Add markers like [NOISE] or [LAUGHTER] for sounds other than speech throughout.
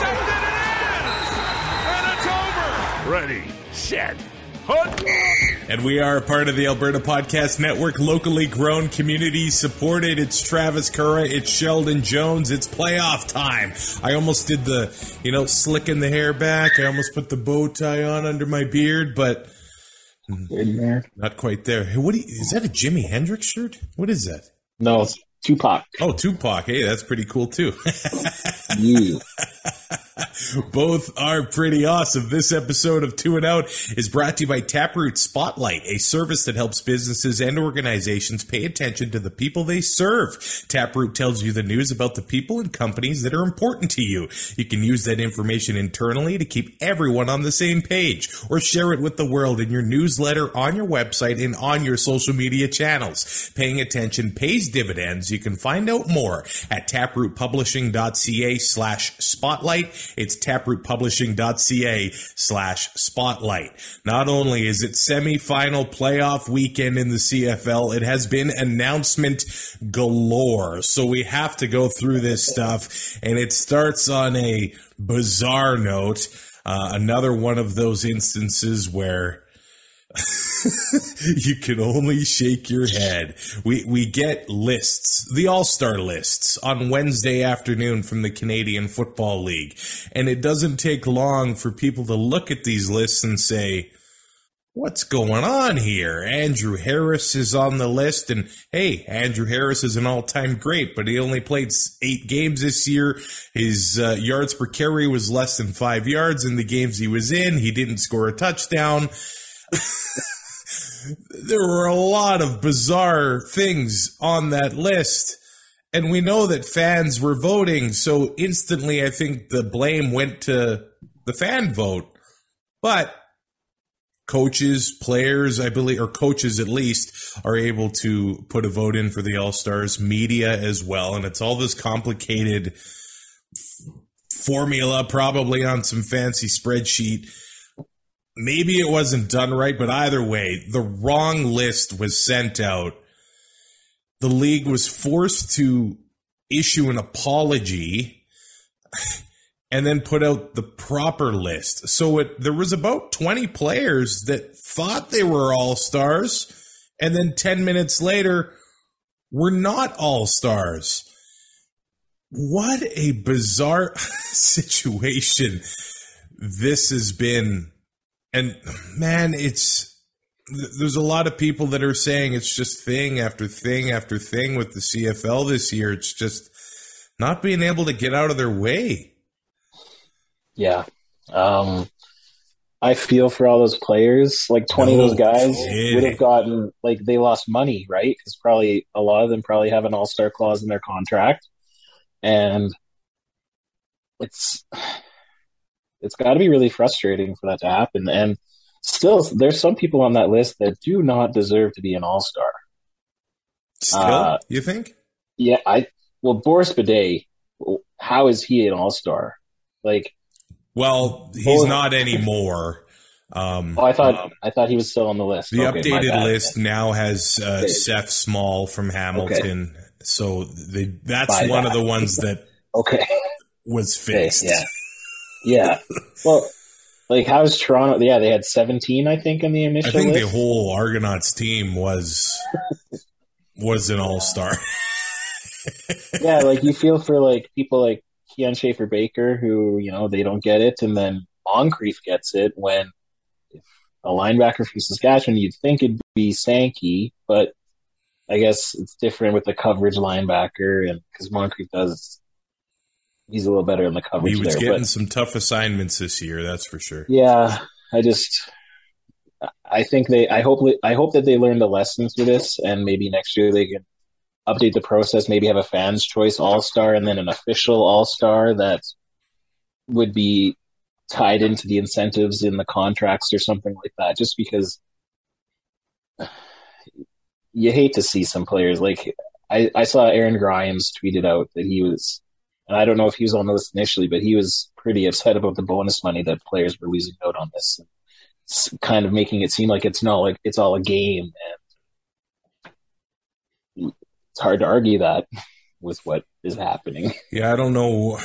nearly intercepted. It is! And it's over! Ready, set, hunt! And we are a part of the Alberta Podcast Network, locally grown, community supported. It's Travis Curra, it's Sheldon Jones, it's playoff time. I almost did the, you know, slicking the hair back. I almost put the bow tie on under my beard, but not quite there. Hey, what you, is that a Jimi Hendrix shirt? What is that? No, it's Tupac. Oh, Tupac. Hey, that's pretty cool too. [LAUGHS] You. [LAUGHS] Both are pretty awesome. This episode of Two and Out is brought to you by Taproot Spotlight, a service that helps businesses and organizations pay attention to the people they serve. Taproot tells you the news about the people and companies that are important to you. You can use that information internally to keep everyone on the same page or share it with the world in your newsletter, on your website, and on your social media channels. Paying attention pays dividends. You can find out more at taprootpublishing.ca slash spotlight. It's taprootpublishing.ca slash spotlight. Not only is it semi-final playoff weekend in the CFL, it has been announcement galore. So we have to go through this stuff and it starts on a bizarre note. Uh, another one of those instances where [LAUGHS] you can only shake your head. We we get lists, the All-Star lists on Wednesday afternoon from the Canadian Football League. And it doesn't take long for people to look at these lists and say, What's going on here? Andrew Harris is on the list, and hey, Andrew Harris is an all-time great, but he only played eight games this year. His uh, yards per carry was less than five yards in the games he was in. He didn't score a touchdown [LAUGHS] there were a lot of bizarre things on that list. And we know that fans were voting. So instantly, I think the blame went to the fan vote. But coaches, players, I believe, or coaches at least, are able to put a vote in for the All Stars, media as well. And it's all this complicated formula, probably on some fancy spreadsheet maybe it wasn't done right, but either way, the wrong list was sent out. The league was forced to issue an apology [LAUGHS] and then put out the proper list. So it, there was about 20 players that thought they were all stars and then 10 minutes later were not all stars. What a bizarre [LAUGHS] situation this has been and man, it's there's a lot of people that are saying it's just thing after thing after thing with the CFL this year. It's just not being able to get out of their way. Yeah. Um, I feel for all those players. Like 20 No of those guys kidding. would have gotten, like, they lost money, right? Because probably a lot of them probably have an all star clause in their contract. And it's, it's got to be really frustrating for that to happen. And still, there's some people on that list that do not deserve to be an all star. Still, Uh, you think? Yeah, I, well, Boris Bede, how is he an all star? Like, Well, he's Well- not anymore. Um, oh, I thought, I thought he was still on the list. the Okay, updated list now has uh, Seth Small from Hamilton. So they, that's My one of the ones that Okay. was Okay, fixed. yeah. Yeah. [LAUGHS] Well, like, how's Toronto? Yeah, they had 17, I think, in the initial. I think the whole Argonauts team was was an all star. [LAUGHS] yeah, like, you feel for, like, people like Keon Schaefer Baker who, you know, they don't get it, and then Moncrief gets it when a linebacker from Saskatchewan, you'd think it'd be Sankey, but I guess it's different with the coverage linebacker, and because Moncrief does, he's a little better in the coverage he was there. getting but, some tough assignments this year, that's for sure. Yeah, I just I think they I hope I hope that they learned a lesson through this and maybe next year they can update the process, maybe have a fans choice all-star and then an official all-star that would be tied into the incentives in the contracts or something like that, just because you hate to see some players like I, I saw Aaron Grimes tweeted out that he was, and I don't know if he was on the list initially, but he was pretty upset about the bonus money that players were losing out on this. It's kind of making it seem like it's not like it's all a game, and it's hard to argue that with what is happening. Yeah, I don't know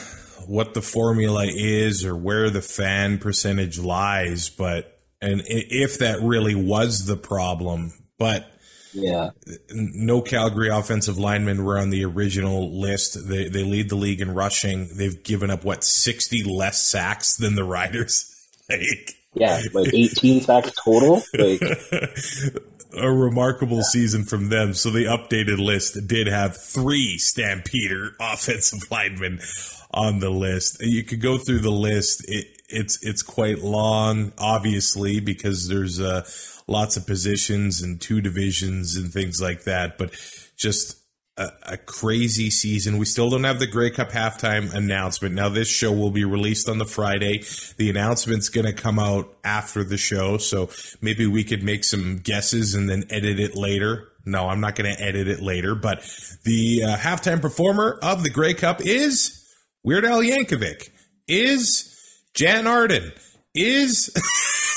what the formula is or where the fan percentage lies, but and if that really was the problem, but yeah, no Calgary offensive linemen were on the original list. They they lead the league in rushing. They've given up what sixty less sacks than the Riders. [LAUGHS] like yeah, like eighteen sacks total. Like [LAUGHS] a remarkable season from them. So the updated list did have three Stampeder offensive linemen on the list. You could go through the list. It, it's it's quite long, obviously, because there's uh, lots of positions and two divisions and things like that. But just a, a, crazy season. We still don't have the Grey Cup halftime announcement. Now, this show will be released on the Friday. The announcement's going to come out after the show, so maybe we could make some guesses and then edit it later. No, I'm not going to edit it later, but the uh, halftime performer of the Grey Cup is Weird Al Yankovic, is Jann Arden, is. [LAUGHS]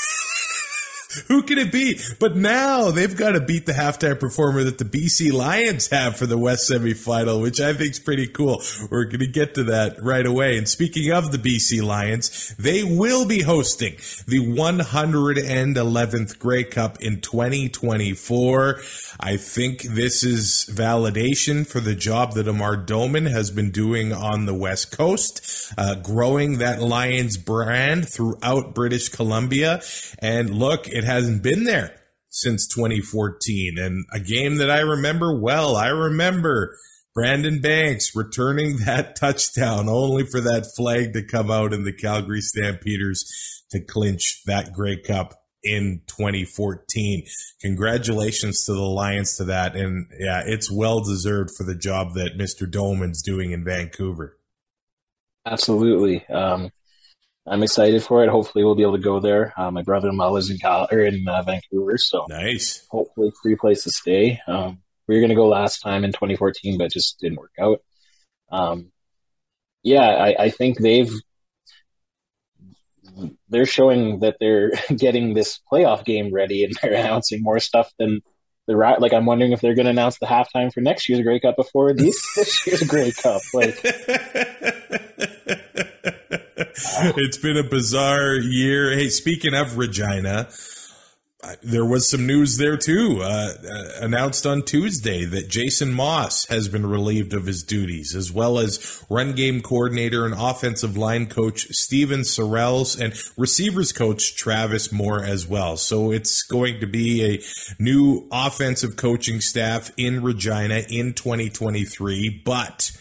Who can it be? But now they've got to beat the halftime performer that the BC Lions have for the West semifinal, which I think is pretty cool. We're going to get to that right away. And speaking of the BC Lions, they will be hosting the 111th Grey Cup in 2024. I think this is validation for the job that Amar Doman has been doing on the West Coast, uh, growing that Lions brand throughout British Columbia. And look, it hasn't been there since 2014. And a game that I remember well, I remember Brandon Banks returning [LAUGHS] that touchdown only for that flag to come out in the Calgary Stampeders to clinch that Grey Cup in 2014. Congratulations to the Lions to that. And yeah, it's well deserved for the job that Mr. Doman's doing in Vancouver. Absolutely. Um, I'm excited for it. Hopefully, we'll be able to go there. Uh, my brother-in-law lives in Cal- or in uh, Vancouver, so nice. Hopefully, free place to stay. Um, we were going to go last time in 2014, but just didn't work out. Um, yeah, I, I think they've they're showing that they're [LAUGHS] getting this playoff game ready, and they're [LAUGHS] announcing more stuff than the right. Like, I'm wondering if they're going to announce the halftime for next year's Grey Cup before this this year's Grey Cup. Like. [LAUGHS] [LAUGHS] it's been a bizarre year. Hey, speaking of Regina, there was some news there too. Uh, uh, announced on Tuesday that Jason Moss has been relieved of his duties, as well as run game coordinator and offensive line coach Steven Sorrells and receivers coach Travis Moore as well. So it's going to be a new offensive coaching staff in Regina in 2023, but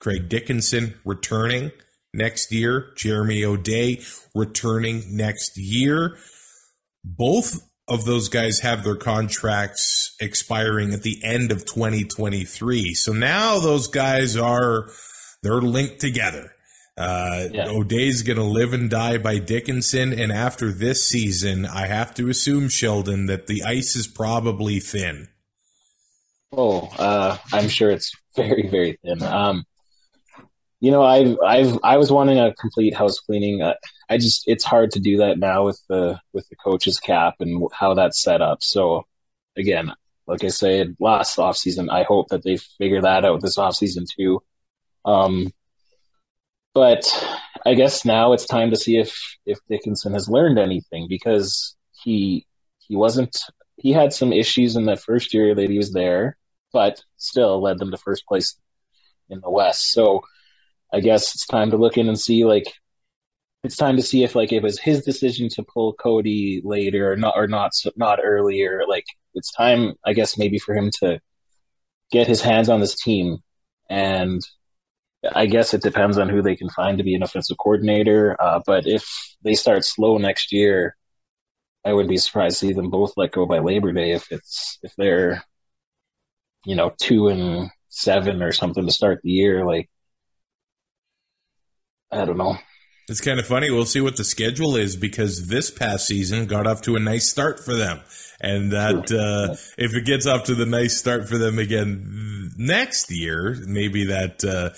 Craig Dickenson returning next year. Jeremy O'Day returning next year. Both of those guys have their contracts expiring at the end of 2023. So now those guys are they're linked together. Uh, yeah. O'Day's going to live and die by Dickenson, and after this season, I have to assume Sheldon that the ice is probably thin. Oh, uh, I'm sure it's [LAUGHS] very, very thin. Um, you know, I've I've I was wanting a complete house cleaning. I, just it's hard to do that now with the with the coach's cap and how that's set up. So again, like I said last off season, I hope that they figure that out this off season too. Um, but I guess now it's time to see if if Dickenson has learned anything because he he wasn't he had some issues in that first year that he was there, but still led them to first place in the West. So I guess it's time to look in and see like it's time to see if like it was his decision to pull Cody later or not or not not earlier. Like it's time, I guess, maybe for him to get his hands on this team. And I guess it depends on who they can find to be an offensive coordinator. Uh, but if they start slow next year, I would be surprised to see them both let go by Labor Day if it's if they're you know two and seven or something to start the year. Like I don't know. It's kind of funny. We'll see what the schedule is because this past season got off to a nice start for them. And that, uh, if it gets off to the nice start for them again next year, maybe that, uh,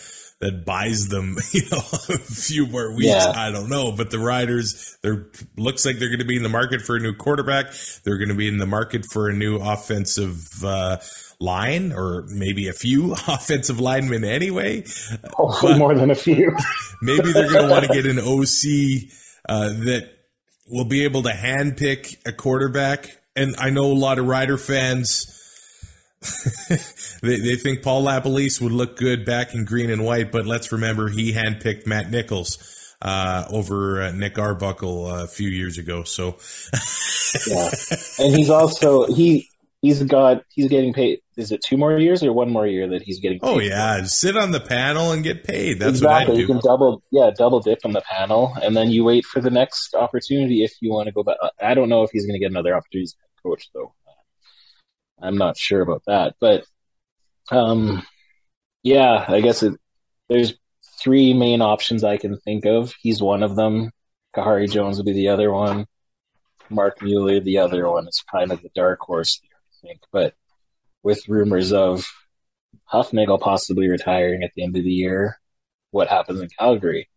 that buys them, [LAUGHS] you know, a few more weeks. Yeah. I don't know, but the Riders, they're looks like they're going to be in the market for a new quarterback. They're going to be in the market for a new offensive uh, line, or maybe a few [LAUGHS] offensive linemen anyway. Hopefully, But- more than a few. [LAUGHS] Maybe they're going to want to get an OC uh, that will be able to handpick a quarterback. And I know a lot of Rider fans. [LAUGHS] they, they think Paul LaPolice would look good back in green and white, but let's remember he handpicked Matt Nichols uh, over uh, Nick Arbuckle uh, a few years ago. So [LAUGHS] yeah, and he's also he he's got he's getting paid. Is it two more years or one more year that he's getting? Paid Oh for? yeah, sit on the panel and get paid. That's exactly. what I You can double, yeah, double dip on the panel, and then you wait for the next opportunity if you want to go back. I don't know if he's going to get another opportunity as coach, though. I'm not sure about that, but um, yeah, I guess it, there's three main options I can think of. He's one of them. Kahari Jones would be the other one. Mark Mueller, the other one, is kind of the dark horse, I think. But with rumors of Hufnagel possibly retiring at the end of the year, what happens in Calgary?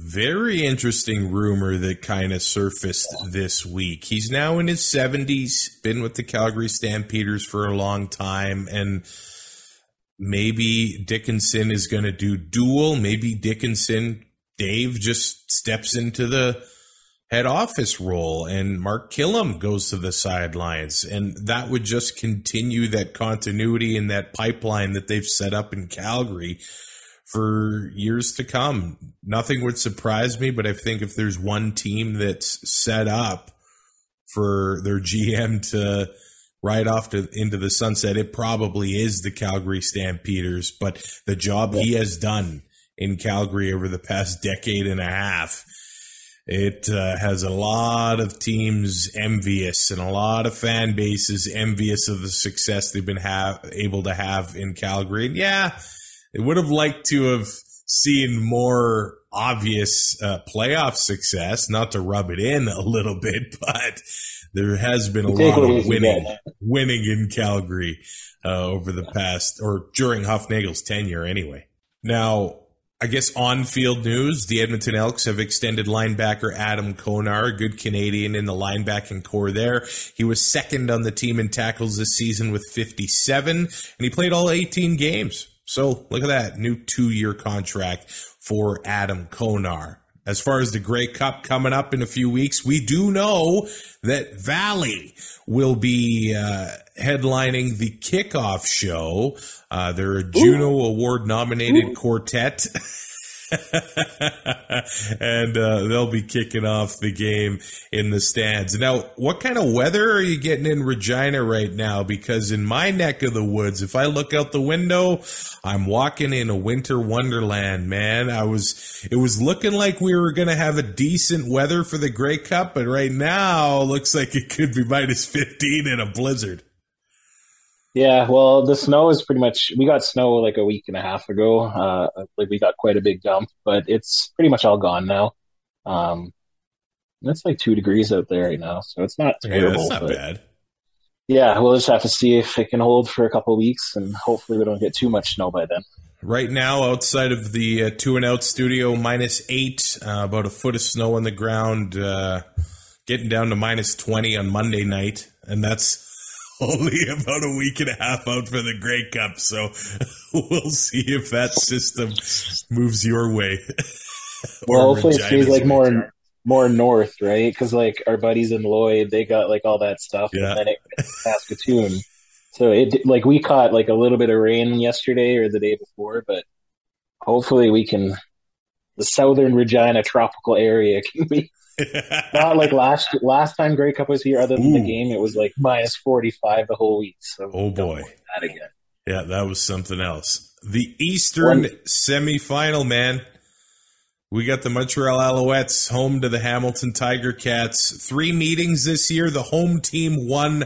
Very interesting rumor that kind of surfaced this week. He's now in his 70s, been with the Calgary Stampeders for a long time, and maybe Dickenson is going to do dual. Maybe Dickenson, Dave just steps into the head office role and Mark Kilam goes to the sidelines. And that would just continue that continuity and that pipeline that they've set up in Calgary for years to come. Nothing would surprise me, but I think if there's one team that's set up for their GM [LAUGHS] to ride off to, into the sunset, it probably is the Calgary Stampeders. But the job he has done in Calgary over the past decade and a half, it uh, has a lot of teams envious and a lot of fan bases envious of the success they've been have, able to have in Calgary. And yeah, they would have liked to have seen more obvious uh, playoff success, not to rub it in [LAUGHS] a little bit, but there has been a Take lot of winning, winning in Calgary uh, over the past or during Hufnagel's tenure, anyway. Now, I guess on field news, the Edmonton Elks have extended linebacker Adam Konar, a good Canadian in the linebacking core there. He was second on the team in tackles this season with 57, and he played all 18 games. So look at that new two year contract for Adam Konar. As far as the Grey Cup coming up in a few weeks, we do know that Valley will be uh, headlining the kickoff show. Uh, they're a Juno Award nominated quartet. [LAUGHS] [LAUGHS] and uh, they'll be kicking off the game in the stands. Now, what kind of weather are you getting in Regina right now? Because in my neck of the woods, if I look out the window, I'm walking in a winter wonderland, man. I was, it was looking like we were going to have a decent weather for the Grey Cup, but right now looks like it could be minus 15 in a blizzard. Yeah, well, the snow is pretty much. We got snow like a week and a half ago. Uh, like we got quite a big dump, but it's pretty much all gone now. Um, it's like two degrees out there right now, so it's not Yeah, terrible. that's not but bad. yeah, we'll just have to see if it can hold for a couple of weeks, and hopefully we don't get too much snow by then. Right now, outside of the uh, two and out studio, minus eight, uh, about a foot of snow on the ground, uh, getting down to minus 20 on Monday night. And that's [LAUGHS] only about a week and a half out for the Grey Cup. So [LAUGHS] we'll see if that system moves your way. [LAUGHS] Well, hopefully it stays like more more north, right? Because like our buddies in Lloyd, they got like all that stuff, Yeah. and then it Saskatoon. So it like we caught like a little bit of rain yesterday or the day before, but hopefully we can. The southern Regina tropical area can be not like last last time Grey Cup was here. Other than the game, it was like minus forty five the whole week. So Oh, boy. that again. Yeah, that was something else. The Eastern One- semifinal, man. We got the Montreal Alouettes home to the Hamilton Tiger Cats. Three meetings this year. The home team won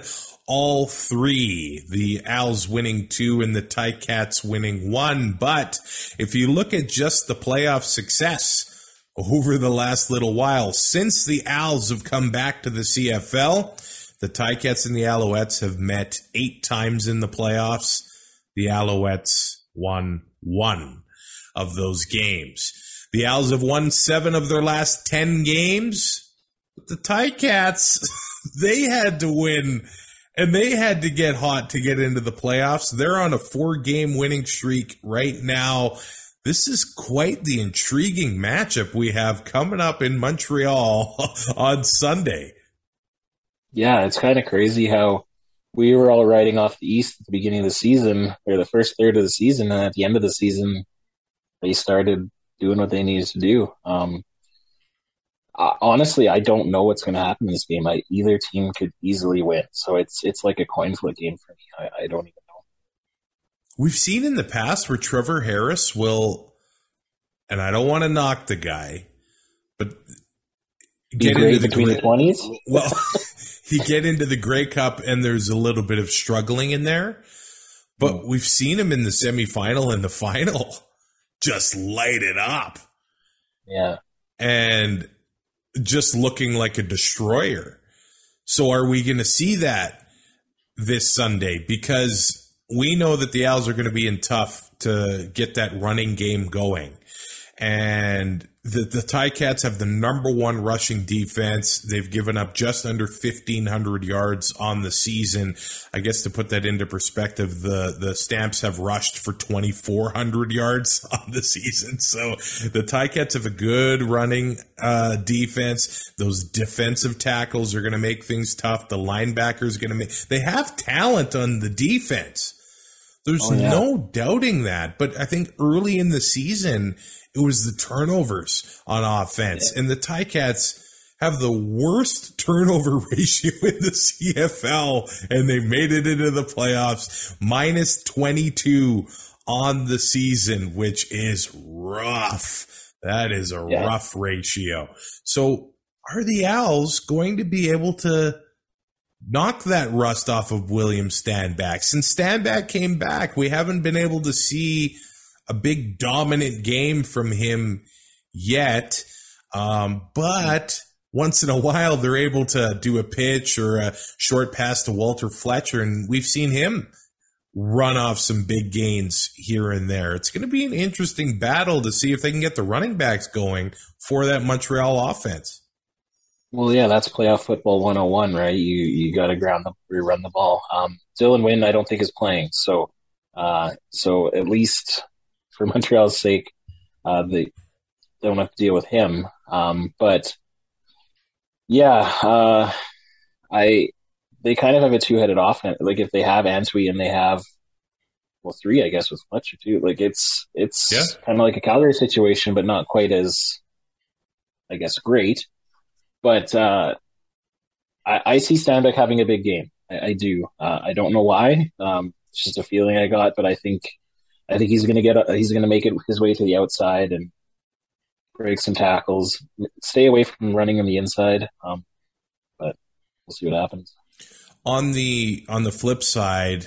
all three. The Owls winning two and the Ticats winning one. But if you look at just the playoff success, over the last little while. Since the Owls have come back to the CFL, the Ticats and the Alouettes have met eight times in the playoffs. The Alouettes won one of those games. The Owls have won seven of their last 10 games. The Ticats, [LAUGHS] they had to win and they had to get hot to get into the playoffs. They're on a four game winning streak right now. This is quite the intriguing matchup we have coming up in Montreal [LAUGHS] on Sunday. Yeah, it's kind of crazy how we were all riding off the East at the beginning of the season, or the first third of the season, and at the end of the season, they started doing what they needed to do. Um, honestly, I don't know what's going to happen in this game. I, either team could easily win, so it's it's like a coin flip game for me. I, I don't even. We've seen in the past where Trevor Harris will, and I don't want to knock the guy, but get into the between the twenties. Well, [LAUGHS] he get into the Grey Cup, and there's a little bit of struggling in there. But mm. we've seen him in the semifinal and the [LAUGHS] final just light it up. Yeah. And just looking like a destroyer. So are we going to see that this Sunday? Because we know that the Owls are going to be in tough to get that running game going. And the, the Ticats have the number one rushing defense. They've given up just under 1,500 yards on the season. I guess to put that into perspective, the, the Stamps have rushed for 2,400 yards [LAUGHS] on the season. So the Ticats have a good running uh, defense. Those defensive tackles are going to make things tough. The linebackers going to make, they have talent on the defense. There's oh, yeah. no doubting that. But I think early in the season, it was the turnovers on offense. Yeah. And the Ticats have the worst [LAUGHS] turnover ratio in the CFL, and they made it into the playoffs, minus 22 on the season, which is rough. That is a yeah. rough ratio. So are the Owls going to be able to knock that rust off of William Stanback. Since Stanback came back, we haven't been able to see – a big dominant game from him yet. Um, but once in a while, they're able to do a pitch or a short pass to Walter Fletcher, and we've seen him run off some big gains here and there. It's going to be an interesting battle to see if they can get the running backs going for that Montreal offense. Well, yeah, that's playoff football 101, right? You you got to ground the run the ball. Um, Dylan Wynn, I don't think is playing, so uh, so at least for [LAUGHS] Montreal's sake, uh, they don't have to deal with him. Um, but yeah, uh, I they kind of have a two headed offense. Like if they have Antwi and they have well three, I guess with Fletcher too. Like it's it's yeah. kind of like a Calgary situation, but not quite as I guess great. But uh, I, I, see Stanback having a big game. I, I do. Uh, I don't know why. Um, it's just a feeling I got, but I think I think he's going to get a, he's going to make it his way to the outside and break some tackles. Stay away from running on the inside, um, but we'll see what happens. On the on the flip side,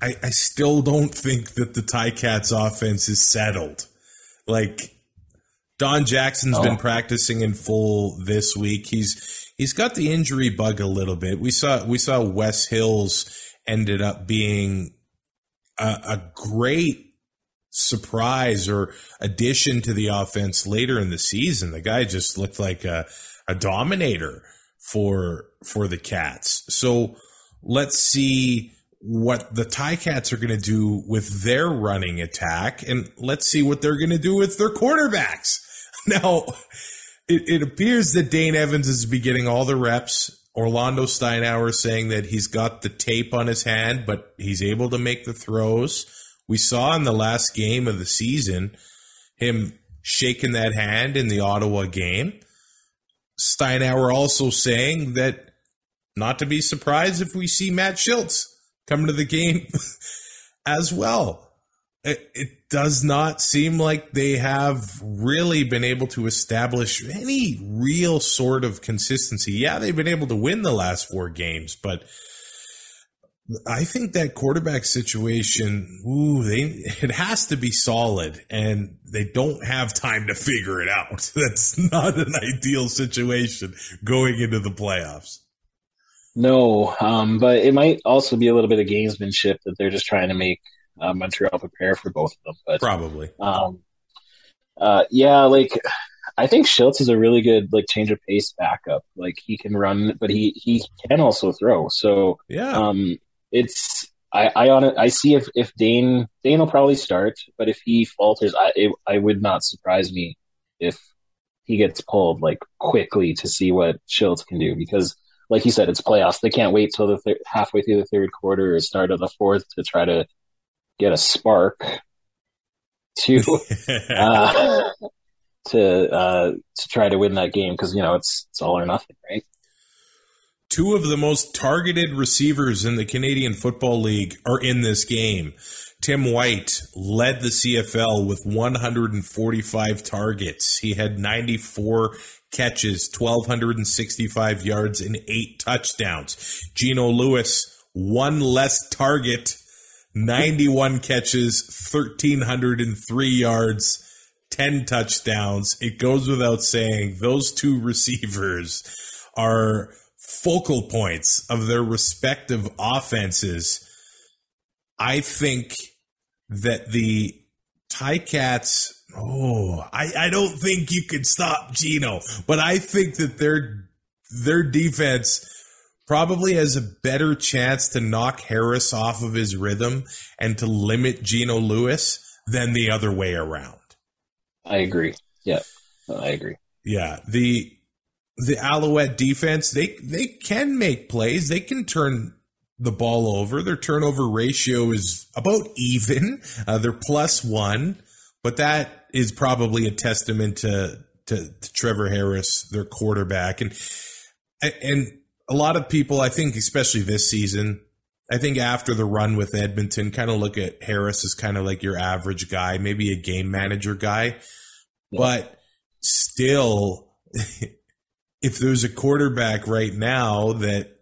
I, I still don't think that the Ticats offense is settled. Like Don Jackson's oh. been practicing in full this week. He's he's got the injury bug a little bit. We saw we saw Wes Hills ended up being a, a great surprise or addition to the offense later in the season. The guy just looked like a, a dominator for for the Cats. So let's see what the Ticats are going to do with their running attack, and let's see what they're going to do with their quarterbacks. [LAUGHS] Now, it, it appears that Dane Evans is be getting all the reps. Orlando Steinauer saying that he's got the tape on his hand, but he's able to make the throws. We saw in the last game of the season him shaking that hand in the Ottawa game. Steinauer also saying that not to be surprised if we see Matt Shiltz come to the game [LAUGHS] as well. It, it, does not seem like they have really been able to establish any real sort of consistency. Yeah, they've been able to win the last four games, but I think that quarterback situation, ooh, they it has to be solid, and they don't have time to figure it out. [LAUGHS] That's not an ideal situation going into the playoffs. No, um, but it might also be a little bit of gamesmanship that they're just trying to make uh, Montreal prepare for both of them. But Probably. um, uh, yeah, like I think Schultz is a really good like change of pace backup. Like he can run, but he he can also throw. So Yeah. um, it's I I on it. I see if if Dane Dane will probably start, but if he falters, I it, I would not surprise me if he gets pulled like quickly to see what Schultz can do because. Like you said, it's playoffs. They can't wait till the thir- halfway through the third quarter or start of the fourth to try to get a spark to [LAUGHS] uh, to uh, to try to win that game because you know it's it's all or nothing, right? Two of the most targeted receivers in the Canadian Football League are in this game. Tim White led the CFL with 145 targets. He had 94 catches, 1,265 yards, and eight touchdowns. Geno Lewis, one less target, 91 catches, 1,303 yards, 10 touchdowns. It goes without saying, those two receivers are focal points of their respective offenses. I think that the Ticats, oh, I, I don't think you can stop Geno, but I think that their their defense probably has a better chance to knock Harris off of his rhythm and to limit Geno Lewis than the other way around. I agree. Yeah, I agree. Yeah, the the Alouette defense they they can make plays. They can turn the ball over. Their turnover ratio is about even. Uh, they're plus one, but that is probably a testament to, to to Trevor Harris, their quarterback, and and a lot of people, I think, especially this season. I think after the run with Edmonton, kind of look at Harris as kind of like your average guy, maybe a game manager guy. But still, [LAUGHS] if there's a quarterback right now that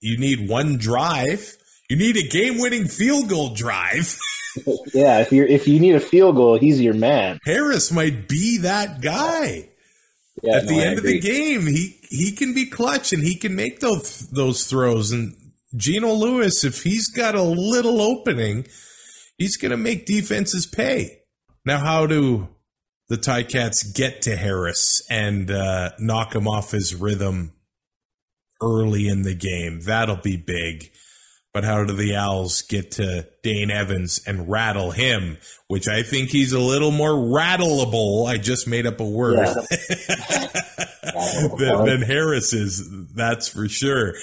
you need one drive, you need a game winning field goal drive. [LAUGHS] [LAUGHS] Yeah, if you if you need a field goal, he's your man. Harris might be that guy. Yeah, At no, the I end of the game, he he can be clutch and he can make those those throws. And Geno Lewis, if he's got a little opening, he's going to make defenses pay. Now, how do the Ticats get to Harris and uh, knock him off his rhythm early in the game? That'll be big. But how do the Owls get to Dane Evans and rattle him? Which I think he's a little more rattleable. I just made up a word. [LAUGHS] than, than Harris is. That's for sure.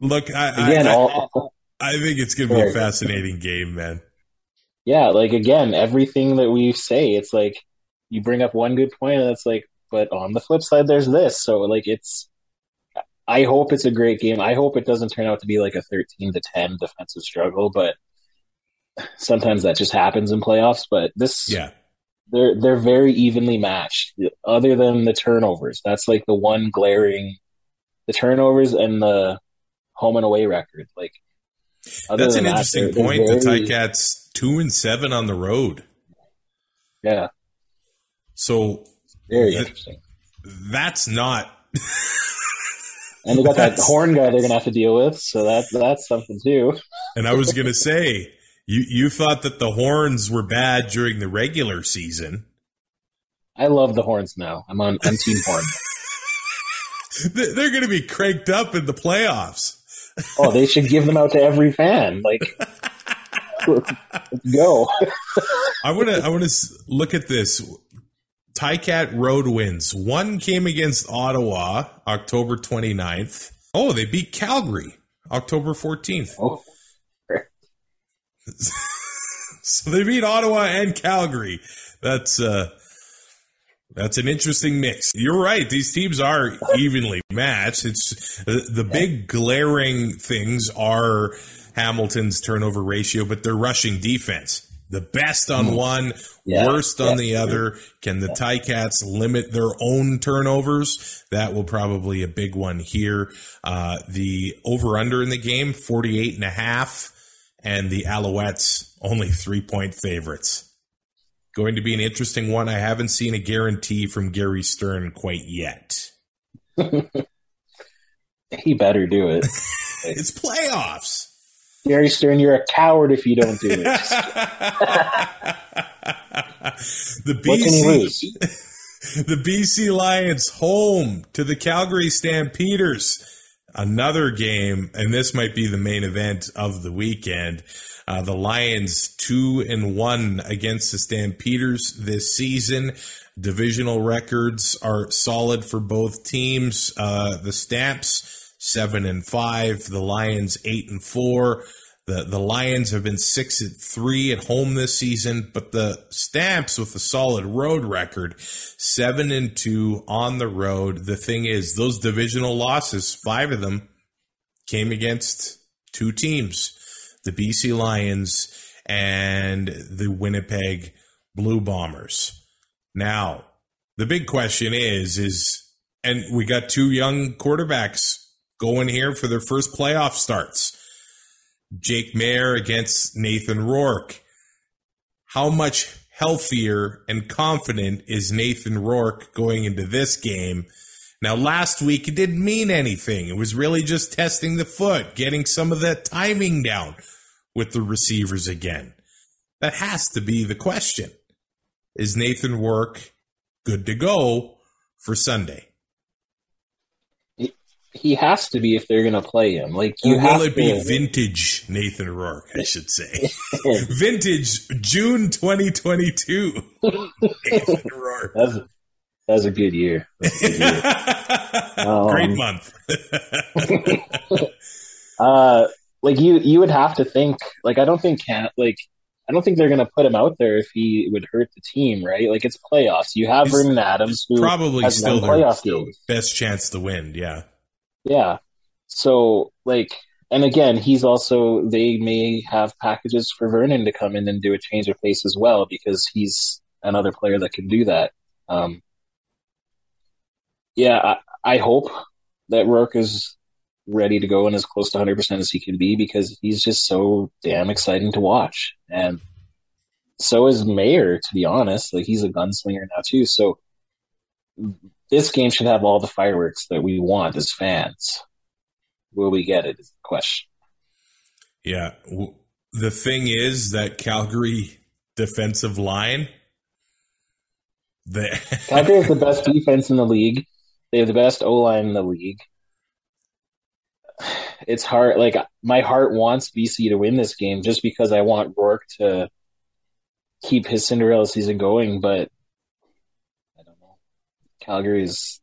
Look, I, Again, I, I, all, I think it's going to be a fascinating game, man. yeah, like again, everything that we say, it's like you bring up one good point, and it's like, but on the flip side, there's this. So like, it's. I hope it's a great game. I hope it doesn't turn out to be like a 13 to 10 defensive struggle, but sometimes that just happens in playoffs. But this, Yeah. they're they're very evenly matched. Other than the turnovers, that's like the one glaring, the turnovers and the home and away record. Like That's an that, interesting they're- they're point. The very- Ticats two and seven on the road. yeah, So very Th- interesting. that's not [LAUGHS] And they got that That's- horn guy they're gonna have to deal with, so that that's something too. and I was gonna say, you you thought that the horns were bad during the regular season. I love the horns now. I'm on I'm team horn. [LAUGHS] They- They're gonna be cranked up in the playoffs. Oh, they should give them out to every fan. Like, let's [LAUGHS] go. I want to I want to look at this. Ticat road wins. One came against Ottawa, October 29th. Oh, they beat Calgary, October 14th. Oh, [LAUGHS] So they beat Ottawa and Calgary. That's uh that's an interesting mix. You're right. These teams are evenly matched. It's the, the big glaring things are Hamilton's turnover ratio, but their rushing defense. The best on one, Yeah. worst on Yeah. the other. Can the Ticats limit their own turnovers? That will probably a big one here. Uh, the over under in the game, 48 and a half, and the Alouettes only three point favorites. Going to be an interesting one. I haven't seen a guarantee from Gary Stern quite yet. [LAUGHS] He better do it. [LAUGHS] It's playoffs. Gary Stern, you're a coward if you don't do it. [LAUGHS] the What can he BC lose? [LAUGHS] the BC Lions home to the Calgary Stampeders. Another game, and this might be the main event of the weekend. Uh, the Lions two and one against the Stampeders this season. Divisional records are solid for both teams. Uh, the Stamps seven and five. The Lions eight and four. The the Lions have been six and three at home this season, but the Stamps with a solid road record, seven and two on the road. The thing is, those divisional losses, five of them, came against two teams, the BC Lions and the Winnipeg Blue Bombers. Now, the big question is, is and we got two young quarterbacks going here for their first playoff starts. Jake Maier against Nathan Rourke. How much healthier and confident is Nathan Rourke going into this game? Now, last week it didn't mean anything. It was really just testing the foot, getting some of that timing down with the receivers again. That has to be the question. Is Nathan Rourke good to go for Sunday? He has to be if they're going to play him. Like you Or will it be vintage Nathan Rourke, I should say? [LAUGHS] vintage June 2022. [LAUGHS] Nathan Rourke. That's a, that's a good year. A good year. [LAUGHS] Um, Great month. uh, like you, you would have to think. Like I don't think can like I don't think they're going to put him out there if he would hurt the team, right? Like it's playoffs. You have Vernon Adams, who Probably has still their playoff games. best chance to win. Yeah. Yeah. So like, and again, he's also they may have packages for Vernon to come in and do a change of pace as well because he's another player that can do that. Um, yeah, I, I hope that Rourke is ready to go and as close to 100% as he can be because he's just so damn exciting to watch. And so is Maier, to be honest. Like he's a gunslinger now too. So this game should have all the fireworks that we want as fans. Will we get it? Is the question. Yeah. The thing is that Calgary defensive line, the [LAUGHS] Calgary is the best defense in the league. They have the best O line in the league. It's hard. Like my heart wants BC to win this game just because I want Rourke to keep his Cinderella season going. But I don't know. Calgary's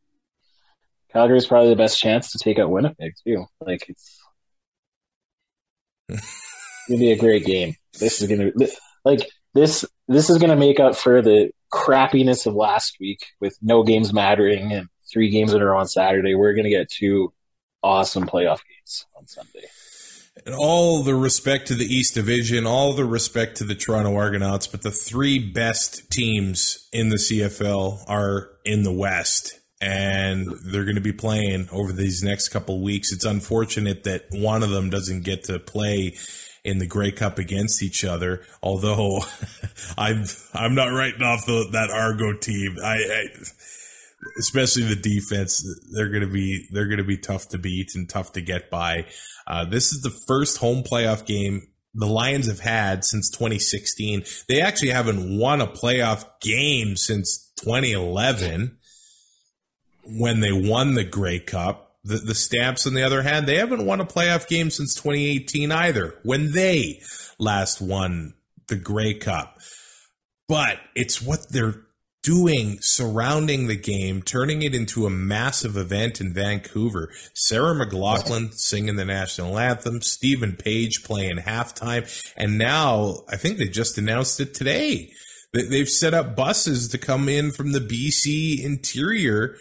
Calgary's probably the best chance to take out Winnipeg too. Like it's [LAUGHS] gonna be a great game. This is gonna like this. This is gonna make up for the crappiness of last week with no games mattering and three games that are on Saturday. We're gonna get two awesome playoff games on Sunday. And all the respect to the East Division, all the respect to the Toronto Argonauts, but the three best teams in the CFL are in the West, and they're going to be playing over these next couple weeks. It's unfortunate that one of them doesn't get to play in the Grey Cup against each other. Although [LAUGHS] I'm I'm not writing off the, that Argo team. I, I especially the defense they're going to be they're going to be tough to beat and tough to get by uh, this is the first home playoff game the lions have had since 2016 they actually haven't won a playoff game since 2011 when they won the Grey Cup. The, the Stamps, on the other hand, they haven't won a playoff game since 2018 either, when they last won the Grey Cup. But it's what they're doing surrounding the game, turning it into a massive event in Vancouver. Sarah McLachlan singing the national anthem, Steven Page playing halftime, and now I think they just announced it today. They- They've set up buses to come in from the BC interior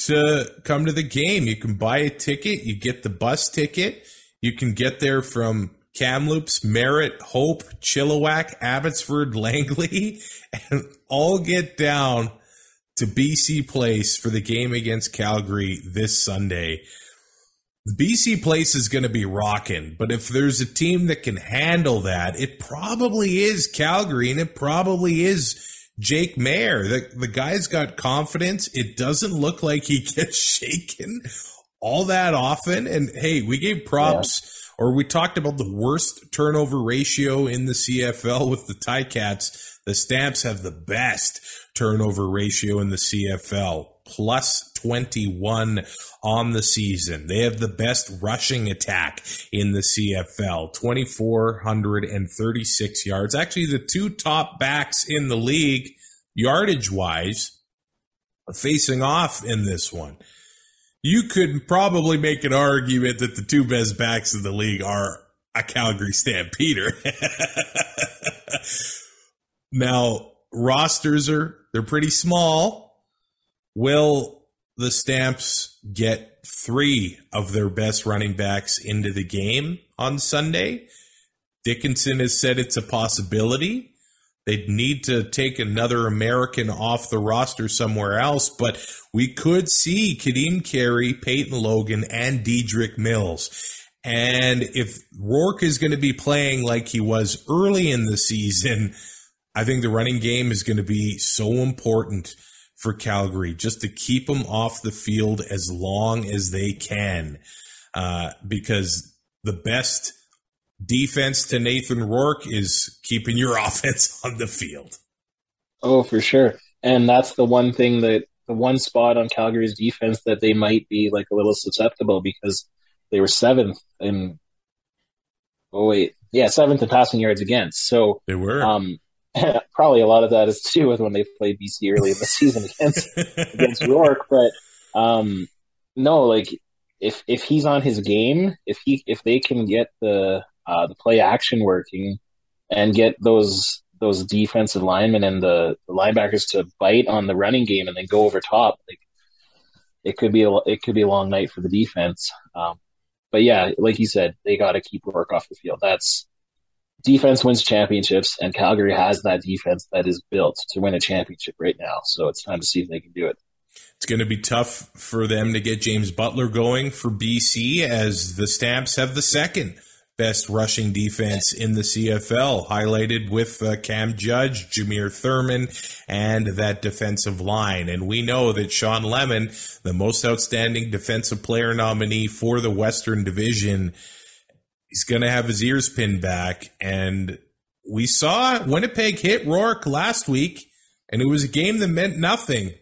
to come to the game. You can buy a ticket, you get the bus ticket, you can get there from Kamloops, Merritt, Hope, Chilliwack, Abbotsford, [LAUGHS] Langley, and all get down to BC Place for the game against Calgary this Sunday. BC Place is going to be rocking, but if there's a team that can handle that, it probably is Calgary and it probably is Jake Maier. The, the guy's got confidence. It doesn't look like he [LAUGHS] gets shaken all that often. And hey, we gave props. Yeah or we talked about the worst turnover ratio in the CFL with the Ticats. The Stamps have the best turnover ratio in the CFL, plus 21 on the season. They have the best rushing attack in the CFL, 2,436 yards. Actually, the two top backs in the league, yardage wise, are facing off in this one you could probably make an argument that the two best backs in the league are a Calgary Stampeder. [LAUGHS] now, rosters are they're pretty small. Will the Stamps get three of their best running backs into the game on Sunday? Dickenson has said it's a possibility. They'd need to take another American off the roster somewhere else, but we could see Kadeem Carey, Peyton Logan, and Dedrick Mills. And if Rourke is going to be playing like he was early in the season, I think the running game is going to be so important for Calgary just to keep them off the field as long as they can. Uh, because the best defense to Nathan Rourke is keeping your [LAUGHS] offense on the field. Oh, for sure. And that's the one thing that the one spot on Calgary's defense that they might be like a little susceptible because they were seventh in oh wait yeah seventh in passing yards against so they were um [LAUGHS] probably a lot of that is to do with when they played BC early in the season against [LAUGHS] against Rourke but um no like if if he's on his game if he if they can get the uh, the play action working and get those those defensive linemen and the, the, linebackers to bite on the running game and then go over top. Like it could be a it could be a long night for the defense. Um, but yeah, like you said, they got to keep Rourke off the field. That's defense wins championships, and Calgary has that defense that is built to win a championship right now. So it's time to see if they can do it. It's going to be tough for them to get James Butler going for BC as the Stamps have the second best rushing defense in the CFL, highlighted with uh, Cam Judge, Jameer Thurman, and that defensive line. And we know that Shawn Lemon, the most outstanding defensive player nominee for the Western Division, he's going to have his ears pinned back. And we saw Winnipeg hit Rourke last week, and it was a game that meant nothing.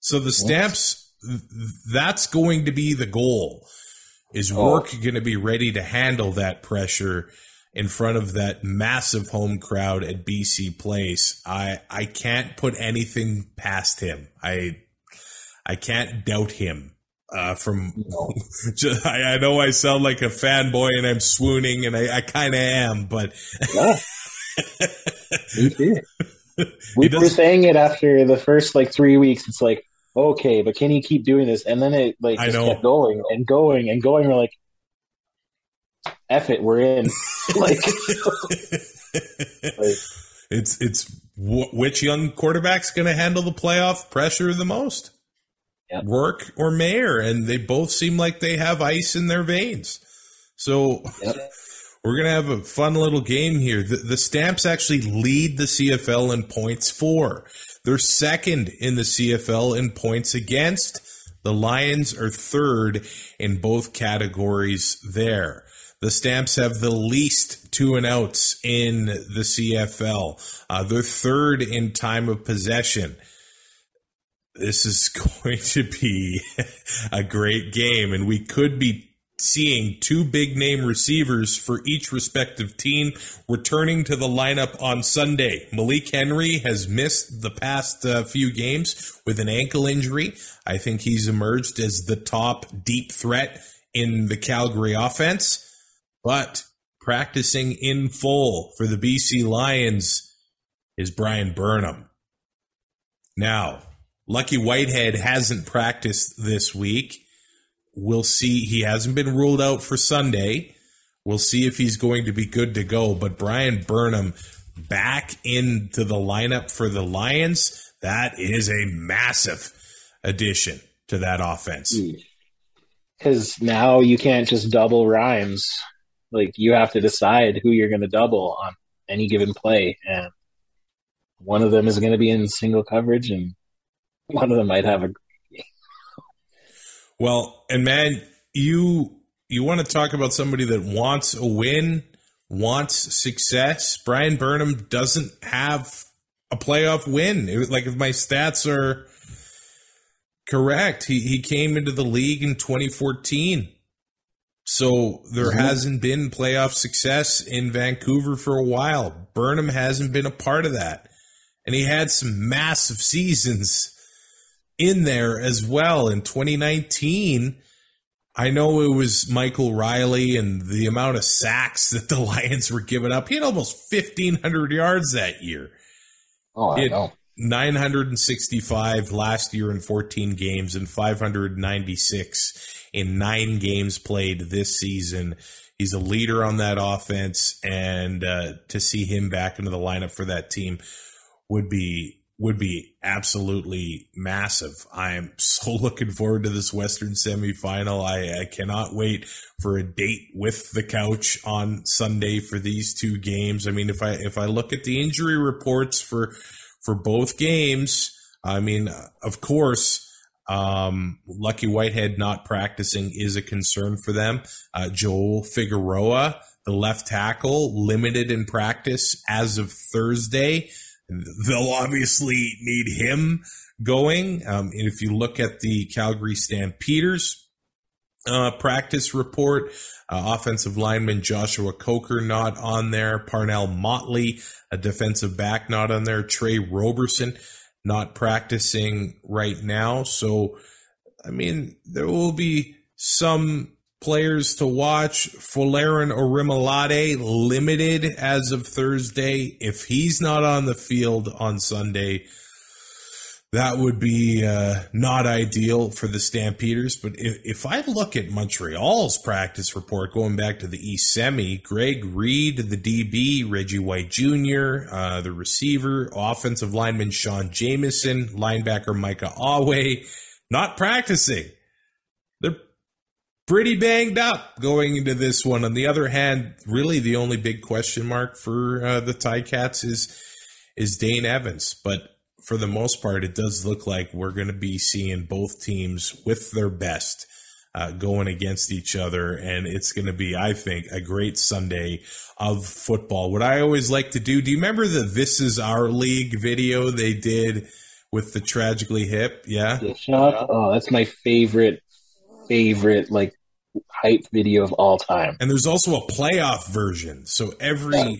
So the Stamps, that's going to be the goal is Rourke oh. going to be ready to handle that pressure in front of that massive home crowd at BC Place? I I can't put anything past him. I I can't doubt him. Uh, from [LAUGHS] just, I, I, know I sound like a fanboy and I'm swooning and I, I kind of am, but yeah. [LAUGHS] we were saying it after the first like three weeks. It's like okay, but can he keep doing this? And then it like just kept going and going and going. We're like, F it, we're in. [LAUGHS] like, like, it's it's which young quarterback's going to handle the playoff pressure the most? Yep. Rourke or Maier, and they both seem like they have ice in their veins. So. Yep. [LAUGHS] We're going to have a fun little game here. The, the Stamps actually lead the CFL in points for. They're second in the CFL in points against. The Lions are third in both categories there. The Stamps have the least two and outs in the CFL. Uh, they're third in time of possession. This is [LAUGHS] going to be [LAUGHS] a great game, and we could be seeing two big name receivers for each respective team returning to the lineup on Sunday. Malik Henry has missed the past uh, few games with an ankle injury. I think he's emerged as the top deep threat in the Calgary offense, but practicing in full for the BC Lions is Bryan Burnham. Now, Lucky Whitehead hasn't practiced this week we'll see. He hasn't been ruled out for Sunday. We'll see if he's going to be good to go. But Bryan Burnham back into the lineup for the Lions, that is a massive addition to that offense. Because now you can't just double Rhymes. Like you have to decide who you're going to double on any given play, and one of them is going to be in single coverage, and one of them might have a. well, and man, you you want to talk about somebody that wants a win, wants success. Bryan Burnham doesn't have a playoff win. It, like if my stats are correct, he he came into the league in 2014. So there mm-hmm. hasn't been playoff success in Vancouver for a while. Burnham hasn't been a part of that. And he had some massive [LAUGHS] seasons in there as well in 2019 I know it was Michael Reilly and the amount of sacks that the [LAUGHS] Lions were giving up. He had almost 1,500 yards that year. Oh, I know. 965 last year in 14 games and 596 in nine games played this season. He's a leader on that offense, and uh, to see him back into the lineup for that team would be would be absolutely massive. I am so [LAUGHS] looking forward to this Western semifinal. I, I cannot wait for a date with the couch on Sunday for these two games. I mean, if I if I look at the injury reports for for both games, I mean, of course. Um, Lucky Whitehead not practicing is a concern for them. Uh, Joel Figueroa, the left tackle, limited in practice as of Thursday. They'll obviously need him going. Um, and if you look at the Calgary Stampeders uh, practice report, uh, offensive lineman Joshua Coker not on there, Parnell Motley, a defensive back not on there, Trey Roberson not practicing right now. So, I mean, there will be some players to watch. Folarin Orimolade limited as of Thursday. If he's not on the field on Sunday, that would be uh, not ideal for the Stampeders. But if, if I look at Montreal's practice report going back to the East Semi, Greg Reid, the DB, Reggie White Jr., uh, the receiver, offensive lineman Sean Jamieson, linebacker Micah Awe, not practicing pretty banged up going into this one. On the other hand, really the only big question mark for uh, the Ticats is is Dane Evans, but for the most part, it does look like we're going to be seeing both teams with their best uh, going against each other, and it's going to be, I think, a great Sunday of football. What I always like to do. Do you remember the "This Is Our League" video they did? With the tragically hip, yeah. Oh, that's my favorite favorite like hype video of all time. And there's also a playoff version. So every yeah.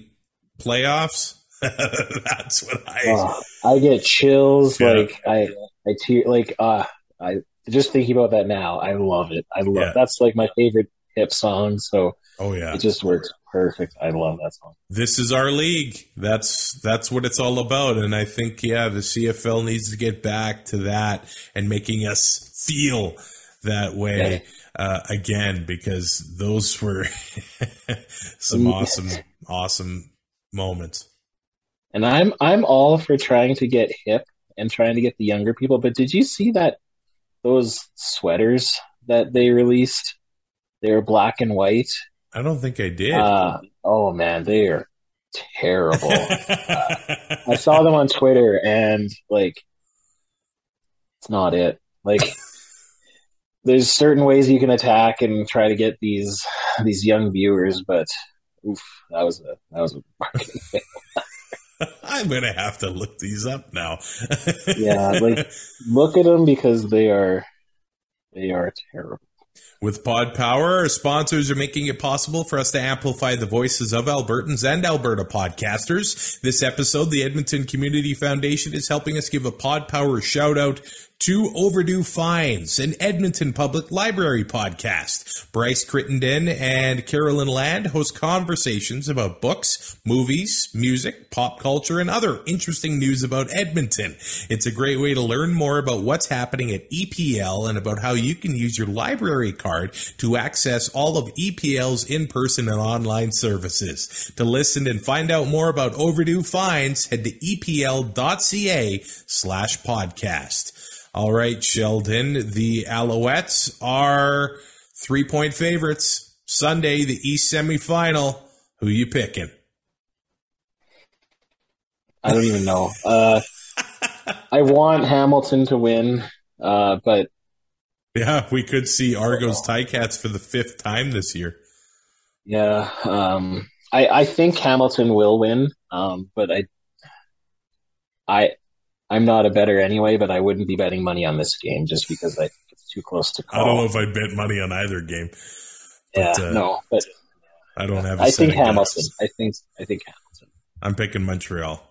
playoffs, [LAUGHS] that's what I. Oh, I get chills. Yeah. Like I, I tear. Like uh, I just thinking about that now. I love it. I love. Yeah. That's like my favorite hip song. So. Oh yeah. It just works perfect. I love that song. This is our league. That's that's what it's all about. And I think yeah, the CFL needs to get back to that and making us feel that way uh, again because those were [LAUGHS] some awesome, awesome moments. And I'm I'm all for trying to get hip and trying to get the younger people. But did you see that those sweaters that they released? They were black and white. I don't think I did. Uh, oh man, they are terrible. uh, [LAUGHS] I saw them on Twitter and like, it's not it. Like there's certain ways you can attack and try to get these these young viewers, but oof, that was a that was a marketing [LAUGHS] fail. [LAUGHS] I'm gonna have to look these up now. yeah, like [LAUGHS] look at them because they are they are terrible. With Pod Power, our sponsors are making it possible for us to amplify the voices of Albertans and Alberta podcasters. This episode, the Edmonton Community Foundation is helping us give a Pod Power shout out to Overdue Fines, an Edmonton Public Library podcast. Bryce Crittenden and Carolyn Land host conversations about books, movies, music, pop culture, and other interesting news about Edmonton. It's a great way to learn more about what's happening at EPL and about how you can use your library card to access all of EPL's in-person and online services. To listen and find out more about Overdue Fines, head to epl.ca slash podcast. All right, Sheldon. The Alouettes are three point favorites. Sunday, the East semifinal. Who you picking? I don't even know. Uh, I want Hamilton to win, uh, but yeah, we could see Argos Ticats for the fifth time this year. Yeah, um, I, I think Hamilton will win, um, but I, I, I'm not a bettor anyway, but I wouldn't be betting money on this game just because I think it's too close to call. I don't know if I'd bet money on either game. But, yeah, uh, no, but I don't have. I think Hamilton. I think I think Hamilton. I'm picking Montreal.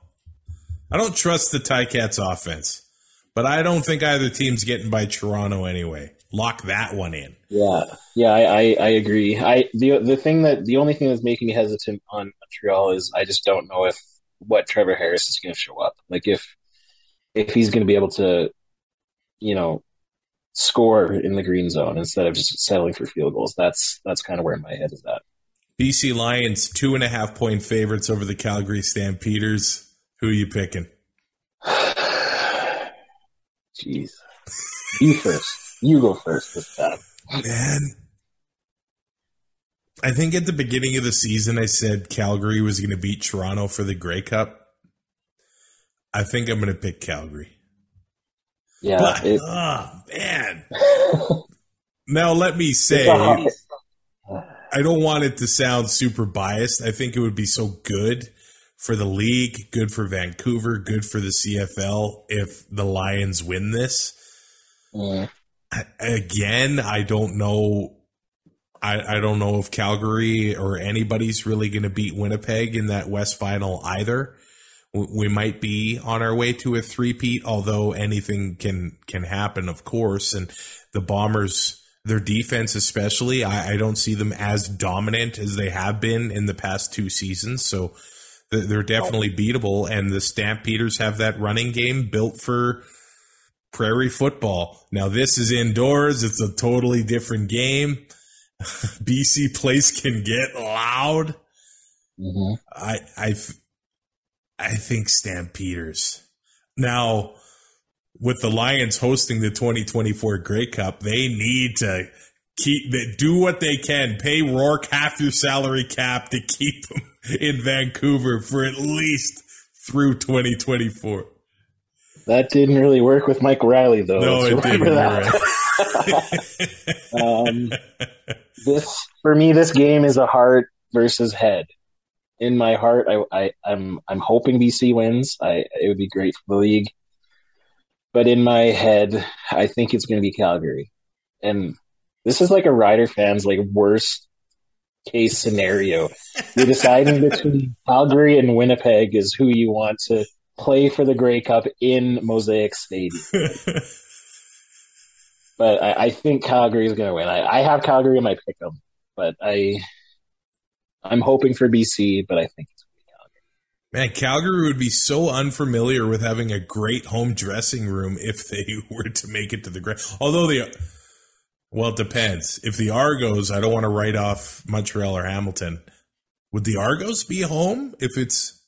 I don't trust the Ticats offense, but I don't think either team's getting by Toronto anyway. Lock that one in. Yeah, yeah, I, I, I agree. I the the thing that the only thing that's making me hesitant on Montreal is I just don't know if what Trevor Harris is going to show up. Like if if he's going to be able to, you know, score in the green zone instead of just settling for field goals. That's that's kind of where my head is at. BC Lions two and a half point favorites over the Calgary Stampeders. Who are you picking? [SIGHS] [SIGHS] [SIGHS] Jeez, you first. You go first this time. Man, I think at the beginning of the season I said Calgary was going to beat Toronto for the Grey Cup. I think I'm going to pick Calgary. Yeah. But, it, oh, man. [LAUGHS] now, let me say, I don't want it to sound super biased. I think it would be so good for the league, good for Vancouver, good for the CFL if the Lions win this. Mm. Again, I don't know. I, I don't know if Calgary or anybody's really going to beat Winnipeg in that West final either we might be on our way to a three-peat, although anything can can happen, of course. And the Bombers, their defense especially, I, I don't see them as dominant as they have been in the past two seasons. So they're definitely beatable. And the Stampeders have that running game built for prairie football. Now this is indoors; it's a totally different game. [LAUGHS] BC place can get loud. Mm-hmm. I I I think Stampeders. Now, with the Lions hosting the 2024 Grey Cup, they need to keep that do what they can. Pay Rourke half your salary cap to keep him in Vancouver for at least through 2024. That didn't really work with Mike Reilly, though. No, it didn't. [LAUGHS] um, [LAUGHS] this for me, this game is a heart versus head in my heart, I, I I'm I'm hoping BC wins. I it would be great for the league, but in my head, I think it's going to be Calgary, and this is like a Rider fan's like worst case scenario. You're deciding [LAUGHS] between Calgary and Winnipeg is who you want to play for the Grey Cup in Mosaic Stadium. [LAUGHS] but I, I, think Calgary is going to win. I, I have Calgary in my pick 'em, but I I'm hoping for BC, but I think it's gonna be Calgary. Man, Calgary would be so unfamiliar with having a great home dressing room if they [LAUGHS] were to make it to the grand. Although the, well, it depends. If the Argos, I don't want to write off Montreal or Hamilton. Would the Argos be home if it's?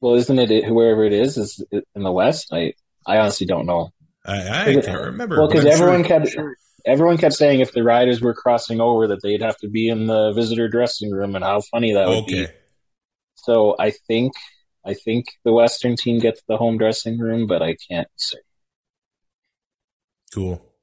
Well, isn't it wherever it is? Is it in the West? I I honestly don't know. I, I can't remember. Well, because everyone sure, kept everyone kept saying if the riders were crossing over that they'd have to be in the visitor dressing room and how funny that would okay. be. So I think I think the Western team gets the home dressing room, but I can't say. Cool.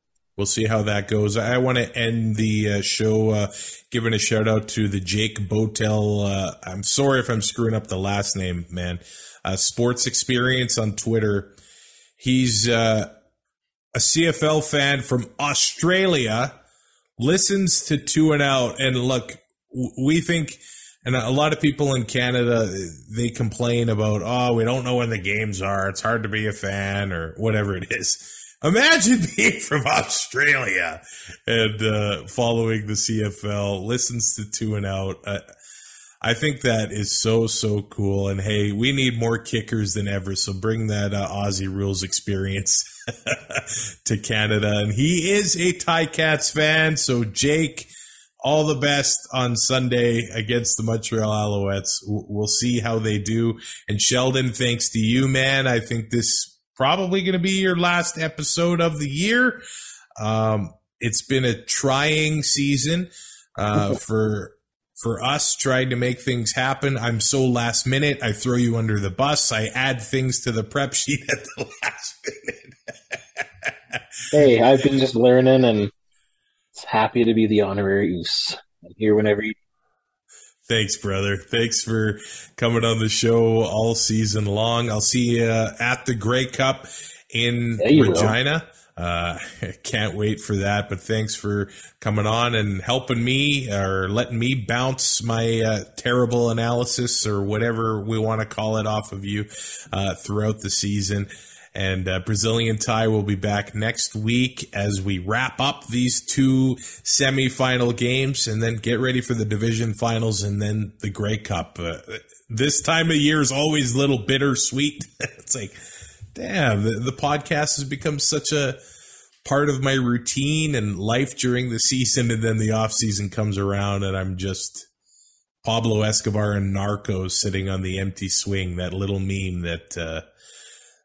We'll see how that goes. I want to end the uh, show uh, giving a shout out to the Jake Botel. Uh, I'm sorry if I'm screwing up the last name, man. Uh, Sports Experience on Twitter. He's uh, a CFL fan from Australia listens to two and out and look, we think And a lot of people in Canada, they complain about, oh, we don't know when the games are. It's hard to be a fan or whatever it is. Imagine [LAUGHS] being from Australia and uh, following the CFL, listens to Two and Out. Uh, I think that is so so cool. And hey, we need more kickers than ever. So bring that uh, Aussie rules experience [LAUGHS] to Canada. And he is a Ticats fan. So Jake, all the best on Sunday against the Montreal Alouettes. We'll see how they do. And Sheldon, thanks to you, man. I think this probably going to be your last episode of the year. Um, it's been a trying season uh, [LAUGHS] for for us trying to make things happen. I'm so last minute. I throw you under the bus. I add things to the prep sheet [LAUGHS] at the last minute. hey, I've been just learning and it's happy to be the honorary Oos. I'm here whenever you. Thanks, brother. Thanks for coming on the show all season long. I'll see you at the Grey Cup in Regina. Will. Uh, [LAUGHS] can't wait for that. But thanks for coming on and helping me or letting me bounce my uh, terrible analysis or whatever we want to call it off of you uh, throughout the season. And uh, Brazilian Tie will be back next week as we wrap up these two semifinal games and then get ready for the division finals and then the Grey Cup. Uh, this time of year is always a little bittersweet. [LAUGHS] it's like, damn, the, the podcast has become such a part of my routine and life during the season, and then the off season comes around, and I'm just Pablo Escobar and Narcos sitting on the empty swing. That little meme that uh,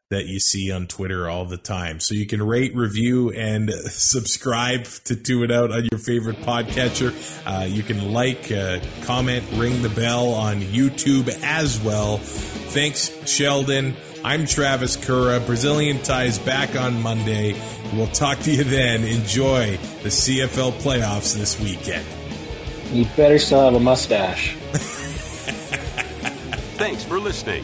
that you see on Twitter all the time. So you can rate, review, and subscribe to Two and Out on your favorite podcatcher. Uh, you can like, uh, comment, ring the bell on YouTube as well. Thanks, Sheldon. I'm Travis Cura. Brazilian Ties back on Monday. We'll talk to you then. Enjoy the CFL playoffs this weekend. You better still have a mustache. [LAUGHS] Thanks for listening.